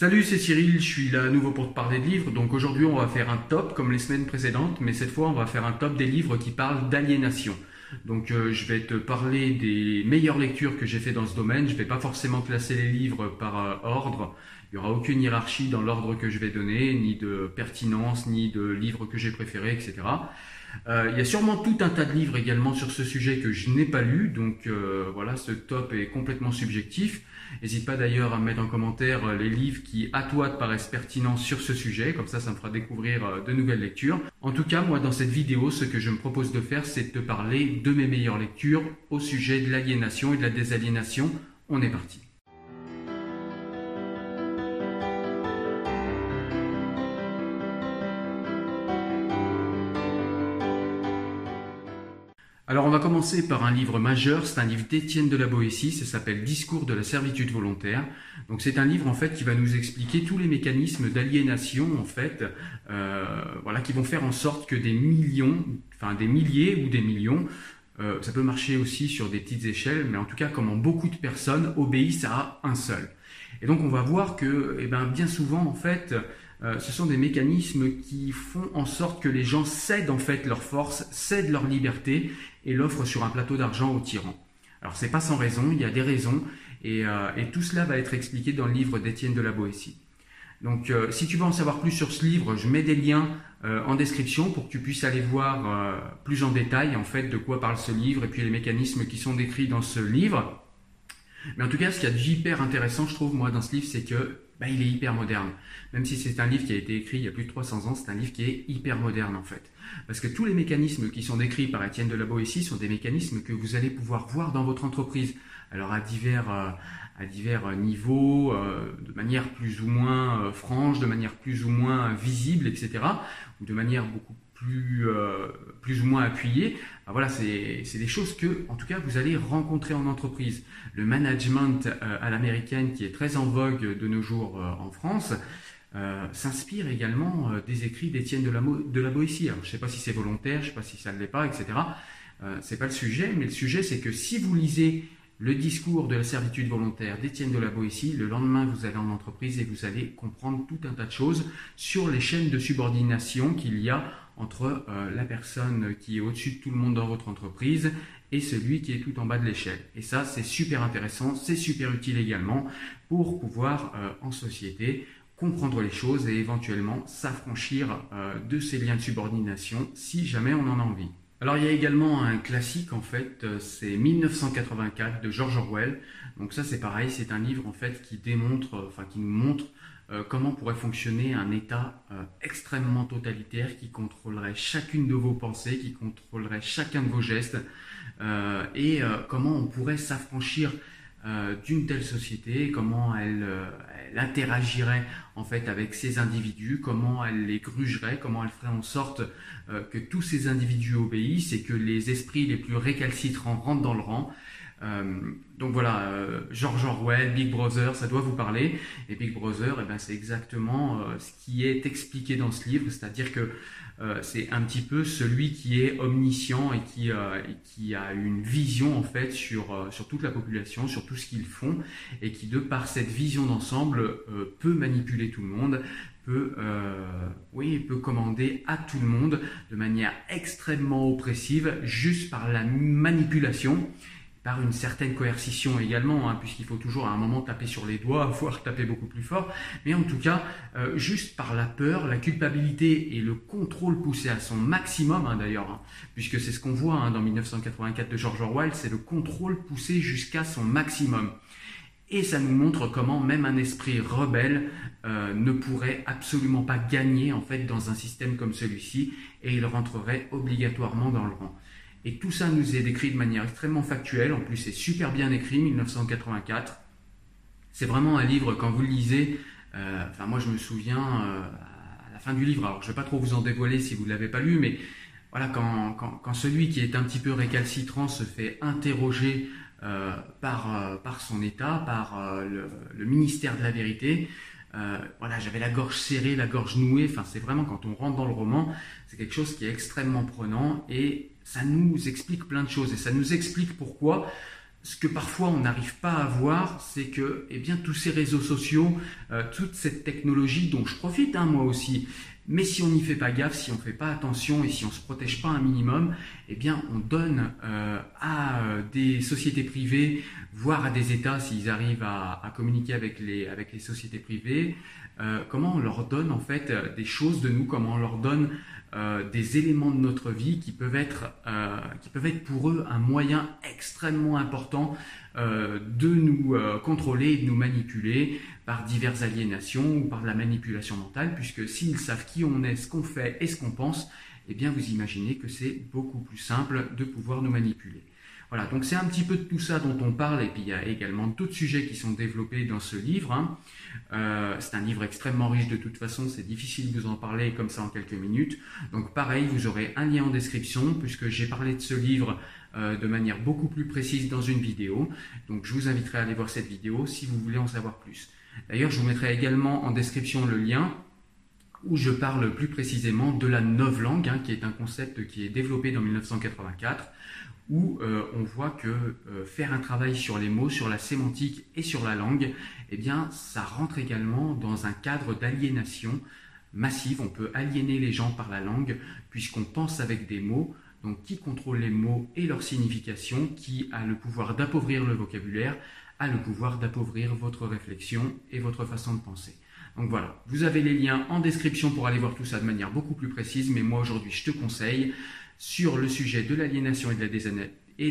Salut, c'est Cyril, je suis là à nouveau pour te parler de livres. Donc aujourd'hui, on va faire un top comme les semaines précédentes, mais cette fois, on va faire un top des livres qui parlent d'aliénation. Donc euh, je vais te parler des meilleures lectures que j'ai fait dans ce domaine. Je ne vais pas forcément classer les livres par euh, ordre. Il n'y aura aucune hiérarchie dans l'ordre que je vais donner, ni de pertinence, ni de livres que j'ai préférés, etc. Euh, il y a sûrement tout un tas de livres également sur ce sujet que je n'ai pas lu, donc euh, voilà, ce top est complètement subjectif. N'hésite pas d'ailleurs à mettre en commentaire euh, les livres qui à toi te paraissent pertinents sur ce sujet, comme ça ça me fera découvrir de nouvelles lectures. En tout cas, moi dans cette vidéo, ce que je me propose de faire, c'est de te parler de mes meilleures lectures au sujet de l'aliénation et de la désaliénation. On est parti. Alors on va commencer par un livre majeur, c'est un livre d'Étienne de la Boétie, ça s'appelle Discours de la servitude volontaire. Donc c'est un livre en fait qui va nous expliquer tous les mécanismes d'aliénation en fait, euh, voilà, qui vont faire en sorte que des millions, enfin des milliers ou des millions, euh, ça peut marcher aussi sur des petites échelles, mais en tout cas comment beaucoup de personnes obéissent à un seul. Et donc on va voir que, eh ben, bien souvent en fait, euh, ce sont des mécanismes qui font en sorte que les gens cèdent en fait leur force, cèdent leur liberté et l'offrent sur un plateau d'argent aux tyrans. Alors c'est pas sans raison, il y a des raisons et, euh, tout cela va être expliqué dans le livre d'Étienne de la Boétie. Donc euh, si tu veux en savoir plus sur ce livre, je mets des liens en description pour que tu puisses aller voir plus en détail en fait de quoi parle ce livre et puis les mécanismes qui sont décrits dans ce livre. Mais en tout cas, ce qu'il y a d'hyper intéressant, je trouve, moi, dans ce livre, c'est que bah, il est hyper moderne. Même si c'est un livre qui a été écrit il y a plus de 300 ans, c'est un livre qui est hyper moderne en fait. Parce que tous les mécanismes qui sont décrits par Étienne Delabo ici sont des mécanismes que vous allez pouvoir voir dans votre entreprise. Alors à divers, euh, à divers niveaux, euh, de manière plus ou moins euh, franche, de manière plus ou moins visible, etc. Ou de manière beaucoup plus, plus ou moins appuyée. Ah, voilà, c'est des choses que, en tout cas, vous allez rencontrer en entreprise. Le management à l'américaine, qui est très en vogue de nos jours en France, s'inspire également des écrits d'Étienne de la, de la Boétie. Alors, je ne sais pas si c'est volontaire, je ne sais pas si ça ne l'est pas, etc. Euh, c'est pas le sujet, mais le sujet, c'est que si vous lisez le discours de la servitude volontaire d'Étienne de la Boétie, le lendemain, vous allez en entreprise et vous allez comprendre tout un tas de choses sur les chaînes de subordination qu'il y a entre euh, la personne qui est au-dessus de tout le monde dans votre entreprise et celui qui est tout en bas de l'échelle. Et ça, c'est super intéressant, c'est super utile également pour pouvoir euh, en société comprendre les choses et éventuellement s'affranchir euh, de ces liens de subordination si jamais on en a envie. Alors il y a également un classique en fait, c'est 1984 de George Orwell. Donc ça c'est pareil, c'est un livre en fait qui démontre, enfin qui montre euh, comment pourrait fonctionner un État euh, extrêmement totalitaire qui contrôlerait chacune de vos pensées, qui contrôlerait chacun de vos gestes, euh, et comment on pourrait s'affranchir d'une telle société, comment elle, elle, interagirait en fait avec ces individus, comment elle les grugerait, comment elle ferait en sorte que tous ces individus obéissent et que les esprits les plus récalcitrants rentrent dans le rang. Euh, donc voilà, euh, George Orwell, Big Brother, ça doit vous parler. Et Big Brother, eh ben, c'est exactement euh, ce qui est expliqué dans ce livre, c'est-à-dire que c'est un petit peu celui qui est omniscient et qui, a une vision en fait sur, sur toute la population, sur tout ce qu'ils font, et qui de par cette vision d'ensemble peut manipuler tout le monde, peut, oui, peut commander à tout le monde de manière extrêmement oppressive, juste par la manipulation par une certaine coercition également, hein, puisqu'il faut toujours à un moment taper sur les doigts, voire taper beaucoup plus fort, mais en tout cas, euh, juste par la peur, la culpabilité et le contrôle poussé à son maximum, hein, d'ailleurs, hein, puisque c'est ce qu'on voit dans 1984 de George Orwell, c'est le contrôle poussé jusqu'à son maximum. Et ça nous montre comment même un esprit rebelle euh, ne pourrait absolument pas gagner en fait dans un système comme celui-ci, et il rentrerait obligatoirement dans le rang. Et tout ça nous est décrit de manière extrêmement factuelle. En plus, c'est super bien écrit, 1984. C'est vraiment un livre, quand vous le lisez, euh, enfin moi je me souviens euh, à la fin du livre, alors je ne vais pas trop vous en dévoiler si vous ne l'avez pas lu, mais voilà, quand, quand, celui qui est un petit peu récalcitrant se fait interroger euh, par, par son État, par le, le, ministère de la vérité, voilà, j'avais la gorge serrée, la gorge nouée, enfin c'est vraiment quand on rentre dans le roman, c'est quelque chose qui est extrêmement prenant et ça nous explique plein de choses et ça nous explique pourquoi. Ce que parfois on n'arrive pas à voir, c'est que eh bien, tous ces réseaux sociaux, euh, toute cette technologie dont je profite hein, moi aussi, mais si on n'y fait pas gaffe, si on ne fait pas attention et si on ne se protège pas un minimum, eh bien on donne euh, à euh, des sociétés privées, voire à des États s'ils arrivent à, communiquer avec les, avec les sociétés privées, comment on leur donne en fait des choses de nous, comment on leur donne euh, des éléments de notre vie qui peuvent être, euh, qui peuvent être pour eux un moyen extrêmement important euh, de nous contrôler et de nous manipuler par diverses aliénations ou par la manipulation mentale, puisque s'ils savent qui on est, ce qu'on fait et ce qu'on pense, eh bien vous imaginez que c'est beaucoup plus simple de pouvoir nous manipuler. Voilà, donc c'est un petit peu de tout ça dont on parle, et puis il y a également d'autres sujets qui sont développés dans ce livre. Hein. Euh, c'est un livre extrêmement riche de toute façon, c'est difficile de vous en parler comme ça en quelques minutes. Donc pareil, vous aurez un lien en description, puisque j'ai parlé de ce livre euh, de manière beaucoup plus précise dans une vidéo. Donc je vous inviterai à aller voir cette vidéo si vous voulez en savoir plus. D'ailleurs, je vous mettrai également en description le lien où je parle plus précisément de la novlangue, hein, qui est un concept qui est développé dans 1984, où euh, on voit que euh, faire un travail sur les mots, sur la sémantique et sur la langue, eh bien, ça rentre également dans un cadre d'aliénation massive. On peut aliéner les gens par la langue puisqu'on pense avec des mots. Donc, qui contrôle les mots et leur signification, qui a le pouvoir d'appauvrir le vocabulaire, a le pouvoir d'appauvrir votre réflexion et votre façon de penser. Donc voilà, vous avez les liens en description pour aller voir tout ça de manière beaucoup plus précise, mais moi aujourd'hui je te conseille sur le sujet de l'aliénation et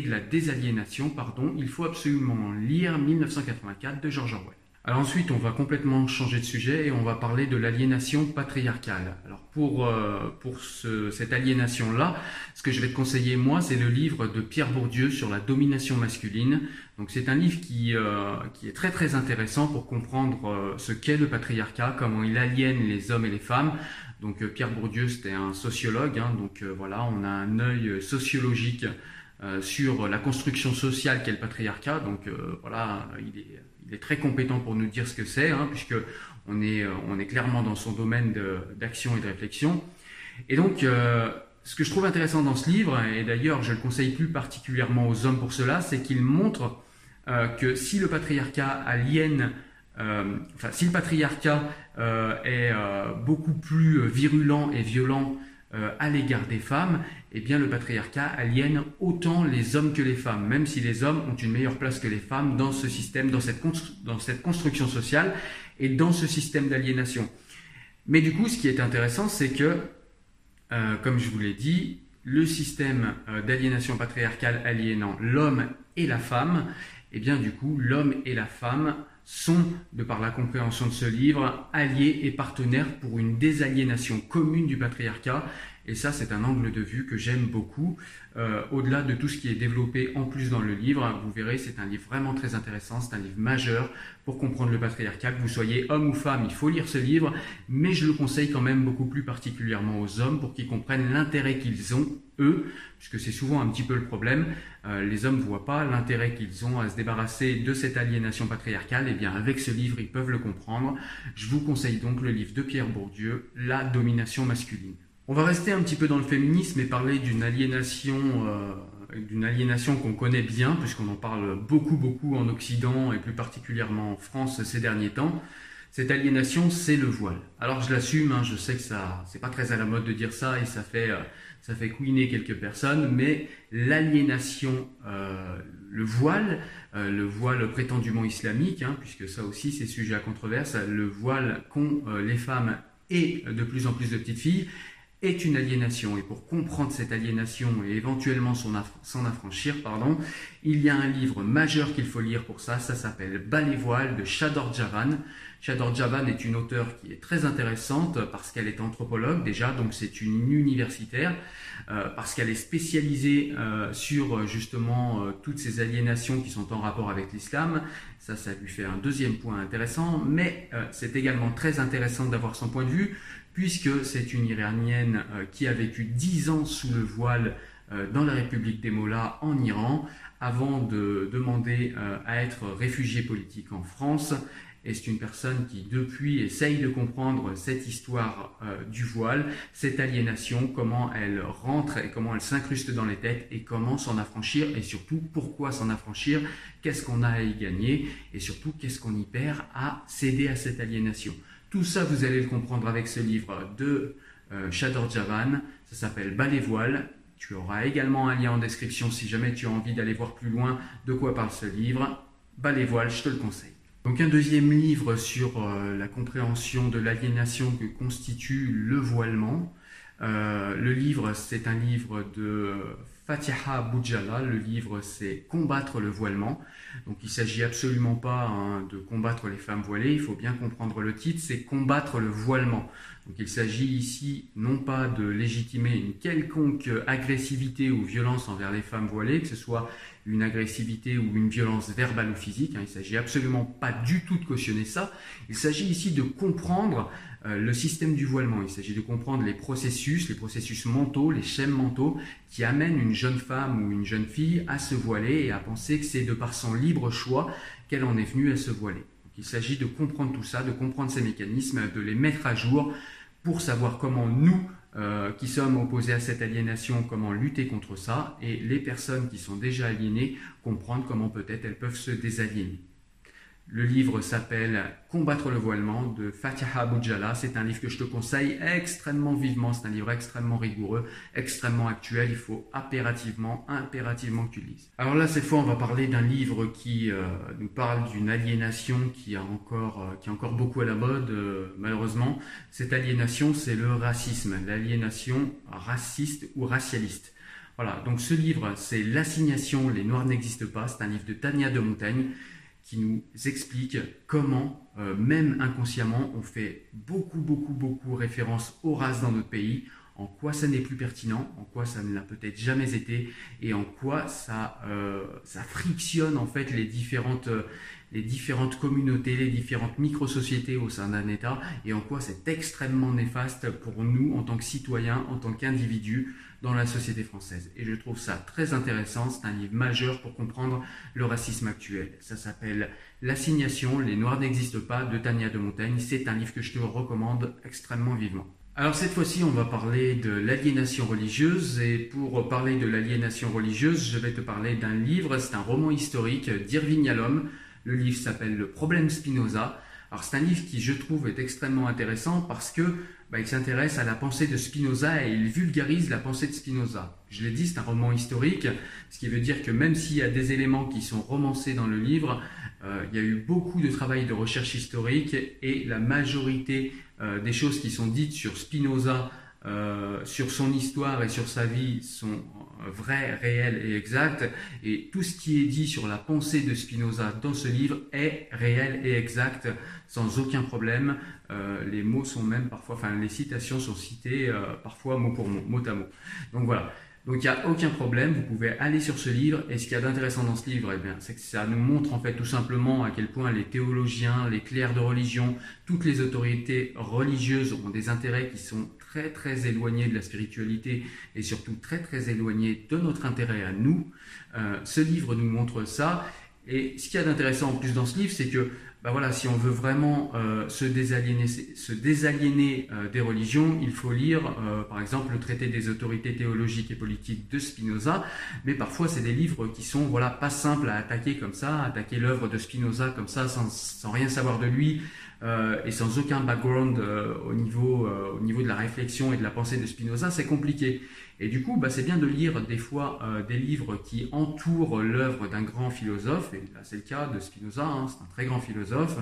de la, désaliénation, pardon, il faut absolument lire 1984 de George Orwell. Alors ensuite, on va complètement changer de sujet et on va parler de l'aliénation patriarcale. Alors pour, euh, pour cette aliénation-là, ce que je vais te conseiller moi, c'est le livre de Pierre Bourdieu sur la domination masculine. Donc c'est un livre qui, euh, qui est très très intéressant pour comprendre euh, ce qu'est le patriarcat, comment il aliène les hommes et les femmes. Donc Pierre Bourdieu, c'était un sociologue, hein, donc voilà, on a un œil sociologique sur la construction sociale qu'est le patriarcat. Donc voilà, il est très compétent pour nous dire ce que c'est, hein, puisque on est, euh, clairement dans son domaine d'action et de réflexion. Et donc, euh, ce que je trouve intéressant dans ce livre, et d'ailleurs je le conseille plus particulièrement aux hommes pour cela, c'est qu'il montre euh, que si le patriarcat aliène, enfin si le patriarcat est beaucoup plus virulent et violent à l'égard des femmes, eh bien le patriarcat aliène autant les hommes que les femmes, même si les hommes ont une meilleure place que les femmes dans ce système, dans cette, dans cette construction sociale et dans ce système d'aliénation. Mais du coup, ce qui est intéressant, c'est que, euh, comme je vous l'ai dit, le système euh, d'aliénation patriarcale aliénant l'homme et la femme, eh bien du coup, l'homme et la femme sont, de par la compréhension de ce livre, alliés et partenaires pour une désaliénation commune du patriarcat et ça, c'est un angle de vue que j'aime beaucoup. Euh, au-delà de tout ce qui est développé en plus dans le livre, vous verrez, c'est un livre vraiment très intéressant, c'est un livre majeur pour comprendre le patriarcat. Que vous soyez homme ou femme, il faut lire ce livre, mais je le conseille quand même beaucoup plus particulièrement aux hommes pour qu'ils comprennent l'intérêt qu'ils ont, eux, puisque c'est souvent un petit peu le problème. Euh, les hommes ne voient pas l'intérêt qu'ils ont à se débarrasser de cette aliénation patriarcale. Et eh bien, avec ce livre, ils peuvent le comprendre. Je vous conseille donc le livre de Pierre Bourdieu, La domination masculine. On va rester un petit peu dans le féminisme et parler d'une aliénation, euh, d'une aliénation qu'on connaît bien, puisqu'on en parle beaucoup, beaucoup en Occident et plus particulièrement en France ces derniers temps. Cette aliénation, c'est le voile. Alors je l'assume, hein, je sais que ça, c'est pas très à la mode de dire ça et ça fait, euh, ça fait couiner quelques personnes, mais l'aliénation, euh, le voile, le voile prétendument islamique, hein, puisque ça aussi c'est sujet à controverse, le voile qu'ont les femmes et de plus en plus de petites filles, est une aliénation. Et pour comprendre cette aliénation et éventuellement s'en affranchir, pardon, il y a un livre majeur qu'il faut lire pour ça. Ça s'appelle Bas de Shador Javan. Shador Javan est une auteure qui est très intéressante parce qu'elle est anthropologue déjà, donc c'est une universitaire, euh, parce qu'elle est spécialisée euh, sur justement euh, toutes ces aliénations qui sont en rapport avec l'islam. Ça, ça lui fait un deuxième point intéressant, mais c'est également très intéressant d'avoir son point de vue puisque c'est une Iranienne euh, qui a vécu dix ans sous le voile euh, dans la République des Mollahs en Iran, avant de demander euh, à être réfugiée politique en France. et c'est une personne qui depuis essaye de comprendre cette histoire du voile, cette aliénation, comment elle rentre et comment elle s'incruste dans les têtes et comment s'en affranchir et surtout pourquoi s'en affranchir, qu'est-ce qu'on a à y gagner et surtout qu'est-ce qu'on y perd à céder à cette aliénation. Tout ça, vous allez le comprendre avec ce livre de euh, Javan, ça s'appelle Bas les voiles. Tu auras également un lien en description si jamais tu as envie d'aller voir plus loin de quoi parle ce livre. Bas les je te le conseille. Donc un deuxième livre sur euh, la compréhension de l'aliénation que constitue le voilement. Euh, le livre, c'est un livre de Fatiha Boudjala. Le livre, c'est Combattre le voilement. Donc il ne s'agit absolument pas hein, de combattre les femmes voilées. Il faut bien comprendre le titre, c'est Combattre le voilement. Il s'agit ici non pas de légitimer une quelconque agressivité ou violence envers les femmes voilées, que ce soit une agressivité ou une violence verbale ou physique. Hein. il ne s'agit absolument pas du tout de cautionner ça. Il s'agit ici de comprendre euh, le système du voilement. Il s'agit de comprendre les processus, les processus mentaux, les schèmes mentaux qui amènent une jeune femme ou une jeune fille à se voiler et à penser que c'est de par son libre choix qu'elle en est venue à se voiler. il s'agit de comprendre tout ça, de comprendre ces mécanismes, de les mettre à jour pour savoir comment nous, euh, qui sommes opposés à cette aliénation, comment lutter contre ça, et les personnes qui sont déjà aliénées, comprendre comment peut-être elles peuvent se désaliéner. Le livre s'appelle Combattre le voilement de Fatiha Boudjala. C'est un livre que je te conseille extrêmement vivement. C'est un livre extrêmement rigoureux, extrêmement actuel. Il faut impérativement, impérativement que tu lises. Alors là, cette fois, on va parler d'un livre qui euh, nous parle d'une aliénation qui a encore, euh, qui est encore beaucoup à la mode, euh, malheureusement. Cette aliénation, c'est le racisme, l'aliénation raciste ou racialiste. Voilà. Donc ce livre, c'est L'assignation, les Noirs n'existent pas. C'est un livre de Tania de Montaigne qui nous explique comment, euh, même inconsciemment, on fait beaucoup, beaucoup, beaucoup référence aux races dans notre pays, en quoi ça n'est plus pertinent, en quoi ça ne l'a peut-être jamais été, et en quoi ça, euh, ça frictionne en fait les différentes, euh, les différentes communautés, les différentes micro-sociétés au sein d'un État, et en quoi c'est extrêmement néfaste pour nous en tant que citoyens, en tant qu'individus, dans la société française. Et je trouve ça très intéressant, c'est un livre majeur pour comprendre le racisme actuel. Ça s'appelle L'assignation, les Noirs n'existent pas de Tania de Montaigne. C'est un livre que je te recommande extrêmement vivement. Alors cette fois-ci, on va parler de l'aliénation religieuse et pour parler de l'aliénation religieuse, je vais te parler d'un livre, c'est un roman historique d'Irving Yalom. Le livre s'appelle Le problème Spinoza. Alors c'est un livre qui je trouve est extrêmement intéressant parce que bah, il s'intéresse à la pensée de Spinoza et il vulgarise la pensée de Spinoza. Je l'ai dit, c'est un roman historique, ce qui veut dire que même s'il y a des éléments qui sont romancés dans le livre, euh, il y a eu beaucoup de travail de recherche historique et la majorité euh, des choses qui sont dites sur Spinoza euh, sur son histoire et sur sa vie sont euh, vraies, réelles et exactes. Et tout ce qui est dit sur la pensée de Spinoza dans ce livre est réel et exact sans aucun problème. Euh, les mots sont même parfois, enfin les citations sont citées parfois mot pour mot, mot à mot. Donc voilà. Donc il n'y a aucun problème, vous pouvez aller sur ce livre. Et ce qu'il y a d'intéressant dans ce livre, eh bien, c'est que ça nous montre en fait tout simplement à quel point les théologiens, les clercs de religion, toutes les autorités religieuses ont des intérêts qui sont très très éloignés de la spiritualité et surtout très très éloignés de notre intérêt à nous. Euh, ce livre nous montre ça. Et ce qu'il y a d'intéressant en plus dans ce livre, c'est que bah voilà, si on veut vraiment euh, se désaliéner, euh, des religions, il faut lire, par exemple, le traité des autorités théologiques et politiques de Spinoza. Mais parfois, c'est des livres qui sont voilà pas simples à attaquer comme ça, attaquer l'œuvre de Spinoza comme ça, sans, sans rien savoir de lui et sans aucun background au niveau au niveau de la réflexion et de la pensée de Spinoza, c'est compliqué. Et du coup, bah, c'est bien de lire des fois euh, des livres qui entourent l'œuvre d'un grand philosophe, et là c'est le cas de Spinoza, hein, c'est un très grand philosophe.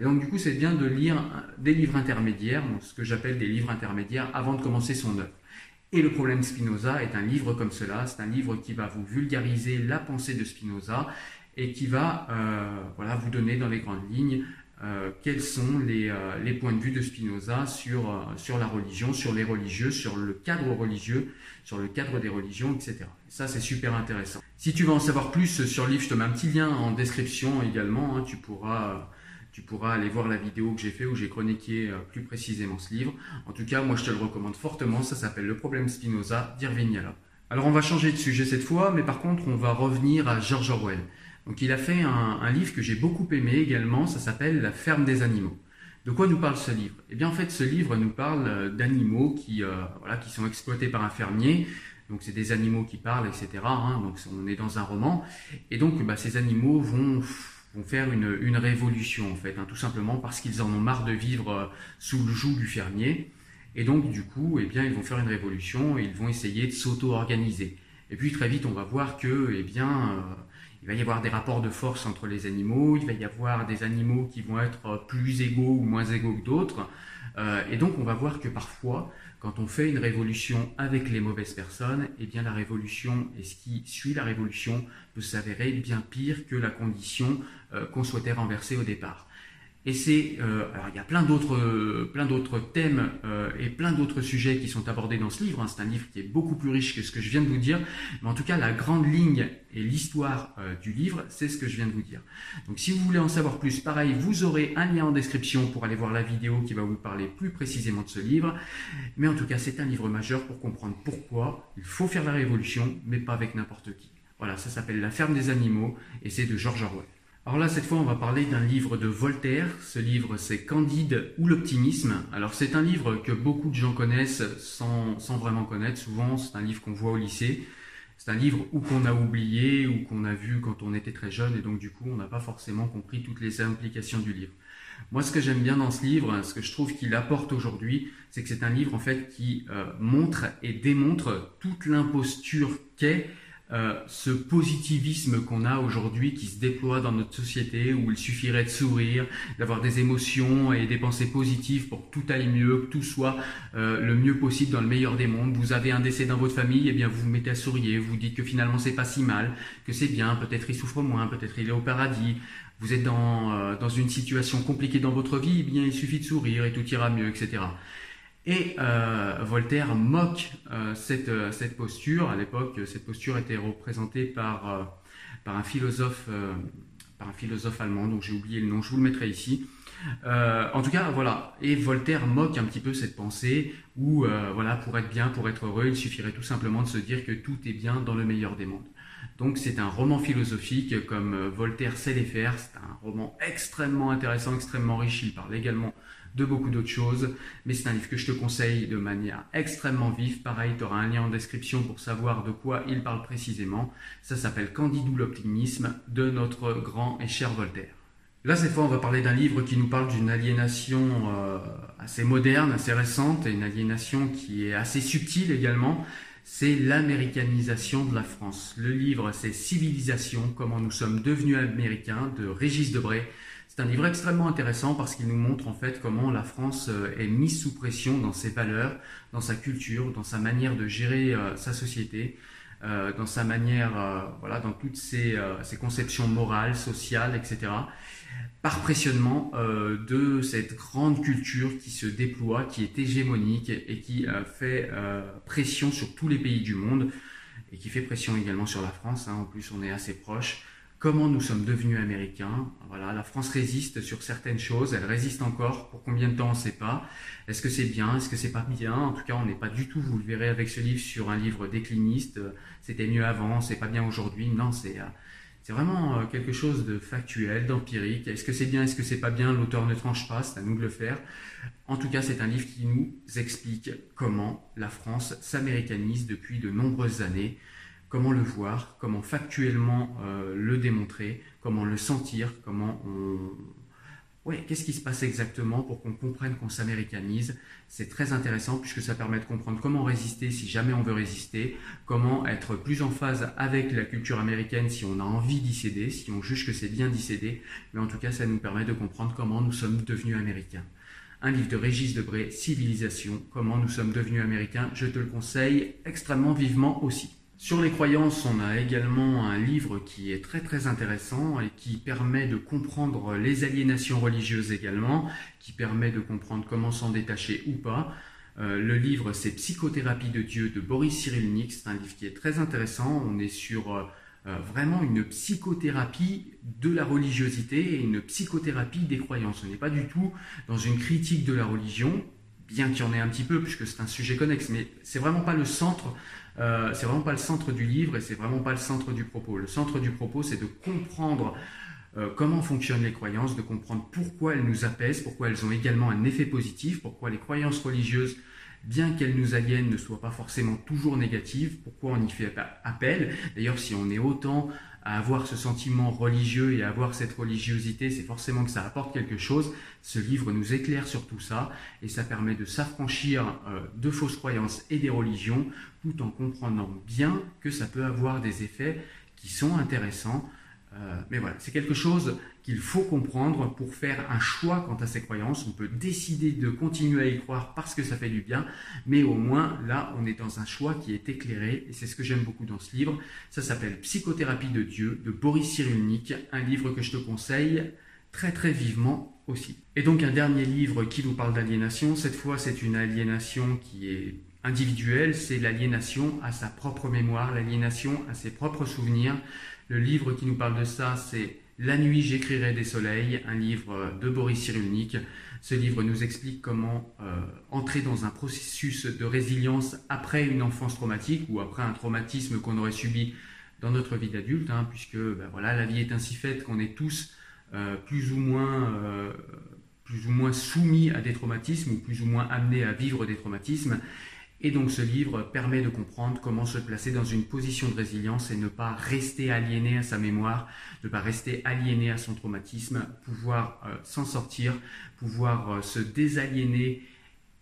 Et donc du coup, c'est bien de lire des livres intermédiaires, ce que j'appelle des livres intermédiaires, avant de commencer son œuvre. Et le problème Spinoza est un livre comme cela, c'est un livre qui va vous vulgariser la pensée de Spinoza et qui va euh, voilà, vous donner dans les grandes lignes euh, quels sont les, euh, les, points de vue de Spinoza sur, euh, sur la religion, sur les religieux, sur le cadre religieux, sur le cadre des religions, etc. ça, c'est super intéressant. Si tu veux en savoir plus sur le livre, je te mets un petit lien en description également. Hein, tu, pourras, tu pourras aller voir la vidéo que j'ai fait où j'ai chroniqué plus précisément ce livre. En tout cas, moi, je te le recommande fortement. Ça s'appelle Le problème Spinoza d'Irving Yalom. Alors, on va changer de sujet cette fois, mais par contre, on va revenir à George Orwell. Donc il a fait un, livre que j'ai beaucoup aimé également, ça s'appelle La ferme des animaux. De quoi nous parle ce livre? Eh bien en fait ce livre nous parle euh, d'animaux qui, euh, voilà, qui sont exploités par un fermier. Donc c'est des animaux qui parlent, etc. Hein. donc on est dans un roman. Et donc bah, ces animaux vont, vont faire une, une, révolution en fait, hein, tout simplement parce qu'ils en ont marre de vivre euh, sous le joug du fermier. Et donc du coup, eh bien, ils vont faire une révolution et ils vont essayer de s'auto-organiser. Et puis très vite, on va voir que, eh bien, il va y avoir des rapports de force entre les animaux, il va y avoir des animaux qui vont être plus égaux ou moins égaux que d'autres. Euh, et donc on va voir que parfois, quand on fait une révolution avec les mauvaises personnes, eh bien la révolution et ce qui suit la révolution peut s'avérer bien pire que la condition euh, qu'on souhaitait renverser au départ. Et c'est, euh, alors il y a plein d'autres, plein d'autres thèmes euh, et plein d'autres sujets qui sont abordés dans ce livre. Hein. C'est un livre qui est beaucoup plus riche que ce que je viens de vous dire, mais en tout cas la grande ligne et l'histoire euh, du livre, c'est ce que je viens de vous dire. Donc si vous voulez en savoir plus, pareil, vous aurez un lien en description pour aller voir la vidéo qui va vous parler plus précisément de ce livre. Mais en tout cas, c'est un livre majeur pour comprendre pourquoi il faut faire la révolution, mais pas avec n'importe qui. Voilà, ça s'appelle La ferme des animaux et c'est de George Orwell. Alors là, cette fois, on va parler d'un livre de Voltaire. Ce livre, c'est Candide ou l'optimisme. Alors c'est un livre que beaucoup de gens connaissent sans, sans vraiment connaître. Souvent, c'est un livre qu'on voit au lycée. C'est un livre ou qu'on a oublié ou qu'on a vu quand on était très jeune et donc du coup, on n'a pas forcément compris toutes les implications du livre. Moi, ce que j'aime bien dans ce livre, ce que je trouve qu'il apporte aujourd'hui, c'est que c'est un livre en fait qui euh, montre et démontre toute l'imposture qu'est euh, ce positivisme qu'on a aujourd'hui qui se déploie dans notre société où il suffirait de sourire, d'avoir des émotions et des pensées positives pour que tout aille mieux, que tout soit euh, le mieux possible dans le meilleur des mondes. Vous avez un décès dans votre famille, et eh bien vous vous mettez à sourire, vous dites que finalement c'est pas si mal, que c'est bien, peut-être il souffre moins, peut-être il est au paradis. Vous êtes dans, euh, dans une situation compliquée dans votre vie, eh bien il suffit de sourire et tout ira mieux, etc. Et euh, Voltaire moque euh, cette, euh, cette, posture. À l'époque, cette posture était représentée par, par, un philosophe, par un philosophe allemand, dont j'ai oublié le nom, je vous le mettrai ici. en tout cas, voilà. Et Voltaire moque un petit peu cette pensée où, voilà, pour être bien, pour être heureux, il suffirait tout simplement de se dire que tout est bien dans le meilleur des mondes. Donc c'est un roman philosophique comme Voltaire sait les faire. C'est un roman extrêmement intéressant, extrêmement riche. Il parle également de beaucoup d'autres choses. Mais c'est un livre que je te conseille de manière extrêmement vive. Pareil, tu auras un lien en description pour savoir de quoi il parle précisément. Ça s'appelle Candide l'optimisme de notre grand et cher Voltaire. Là, cette fois, on va parler d'un livre qui nous parle d'une aliénation euh, assez moderne, assez récente, et une aliénation qui est assez subtile également. C'est l'américanisation de la France. Le livre, c'est Civilisation, comment nous sommes devenus américains, de Régis Debray. C'est un livre extrêmement intéressant parce qu'il nous montre en fait comment la France euh, est mise sous pression dans ses valeurs, dans sa culture, dans sa manière de gérer euh, sa société, euh, dans sa manière, voilà, dans toutes ses, conceptions morales, sociales, etc. Par pressionnement de cette grande culture qui se déploie, qui est hégémonique et qui fait pression sur tous les pays du monde et qui fait pression également sur la France. Hein. En plus, on est assez proche comment nous sommes devenus américains. La France résiste sur certaines choses, elle résiste encore. Pour combien de temps, on ne sait pas. Est-ce que c'est bien? Est-ce que c'est pas bien? En tout cas, on n'est pas du tout, vous le verrez avec ce livre, sur un livre décliniste. C'était mieux avant, c'est pas bien aujourd'hui. Non, c'est euh, c'est vraiment euh, quelque chose de factuel, d'empirique. Est-ce que c'est bien, est-ce que c'est pas bien? L'auteur ne tranche pas, c'est à nous de le faire. En tout cas, c'est un livre qui nous explique comment la France s'américanise depuis de nombreuses années comment le voir, comment factuellement euh, le démontrer, comment le sentir, comment on... Ouais, qu'est-ce qui se passe exactement pour qu'on comprenne qu'on s'américanise C'est très intéressant puisque ça permet de comprendre comment résister si jamais on veut résister, comment être plus en phase avec la culture américaine si on a envie d'y céder, si on juge que c'est bien d'y céder, mais en tout cas ça nous permet de comprendre comment nous sommes devenus américains. Un livre de Régis Debray, Civilisation, comment nous sommes devenus américains, je te le conseille extrêmement vivement aussi. Sur les croyances, on a également un livre qui est très très intéressant et qui permet de comprendre les aliénations religieuses également, qui permet de comprendre comment s'en détacher ou pas. Euh, le livre, c'est Psychothérapie de Dieu de Boris Cyrulnik. C'est un livre qui est très intéressant. On est sur euh, euh, vraiment une psychothérapie de la religiosité et une psychothérapie des croyances. On n'est pas du tout dans une critique de la religion, bien qu'il y en ait un petit peu, puisque c'est un sujet connexe, mais c'est vraiment pas le centre. Euh, c'est vraiment pas le centre du livre et c'est vraiment pas le centre du propos. Le centre du propos, c'est de comprendre euh, comment fonctionnent les croyances, de comprendre pourquoi elles nous apaisent, pourquoi elles ont également un effet positif, pourquoi les croyances religieuses, bien qu'elles nous aliènent, ne soient pas forcément toujours négatives, pourquoi on y fait appel. D'ailleurs, si on est autant à avoir ce sentiment religieux et à avoir cette religiosité, c'est forcément que ça apporte quelque chose. Ce livre nous éclaire sur tout ça et ça permet de s'affranchir euh, de fausses croyances et des religions tout en comprenant bien que ça peut avoir des effets qui sont intéressants mais voilà, c'est quelque chose qu'il faut comprendre pour faire un choix quant à ses croyances. On peut décider de continuer à y croire parce que ça fait du bien, mais au moins là, on est dans un choix qui est éclairé, et c'est ce que j'aime beaucoup dans ce livre. Ça s'appelle Psychothérapie de Dieu de Boris Cyrulnik, un livre que je te conseille très très vivement aussi. Et donc un dernier livre qui nous parle d'aliénation, cette fois c'est une aliénation qui est individuelle, c'est l'aliénation à sa propre mémoire, l'aliénation à ses propres souvenirs. Le livre qui nous parle de ça, c'est La nuit j'écrirai des soleils, un livre de Boris Cyrulnik. Ce livre nous explique comment euh, entrer dans un processus de résilience après une enfance traumatique ou après un traumatisme qu'on aurait subi dans notre vie d'adulte, hein, puisque ben la vie est ainsi faite qu'on est tous euh, euh, plus ou moins soumis à des traumatismes ou plus ou moins amenés à vivre des traumatismes. Et donc ce livre permet de comprendre comment se placer dans une position de résilience et ne pas rester aliéné à sa mémoire, ne pas rester aliéné à son traumatisme, pouvoir euh, s'en sortir, pouvoir euh, se désaliéner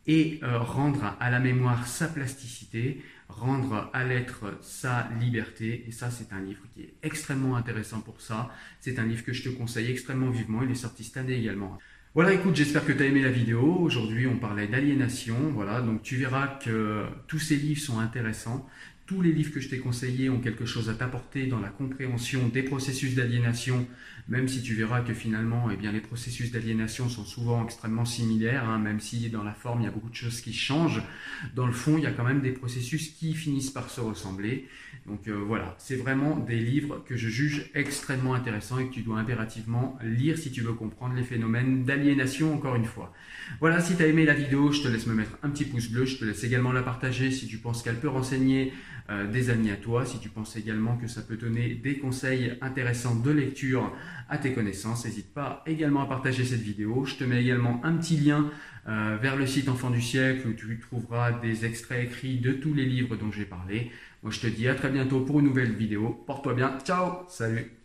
et euh, rendre à la mémoire sa plasticité, rendre à l'être sa liberté. Et ça, c'est un livre qui est extrêmement intéressant pour ça. C'est un livre que je te conseille extrêmement vivement. Il est sorti cette année également. Voilà, écoute, j'espère que tu as aimé la vidéo. Aujourd'hui, on parlait d'aliénation. Voilà, donc tu verras que tous ces livres sont intéressants. Tous les livres que je t'ai conseillés ont quelque chose à t'apporter dans la compréhension des processus d'aliénation, même si tu verras que finalement, eh bien, les processus d'aliénation sont souvent extrêmement similaires, hein, même si dans la forme, il y a beaucoup de choses qui changent. Dans le fond, il y a quand même des processus qui finissent par se ressembler. Donc euh, voilà, c'est vraiment des livres que je juge extrêmement intéressants et que tu dois impérativement lire si tu veux comprendre les phénomènes d'aliénation encore une fois. Voilà, si tu as aimé la vidéo, je te laisse me mettre un petit pouce bleu, je te laisse également la partager si tu penses qu'elle peut renseigner euh, des amis à toi, si tu penses également que ça peut donner des conseils intéressants de lecture à tes connaissances, n'hésite pas également à partager cette vidéo. Je te mets également un petit lien euh, vers le site Enfant du siècle où tu trouveras des extraits écrits de tous les livres dont j'ai parlé. Moi je te dis à très bientôt pour une nouvelle vidéo. Porte-toi bien. Ciao. Salut.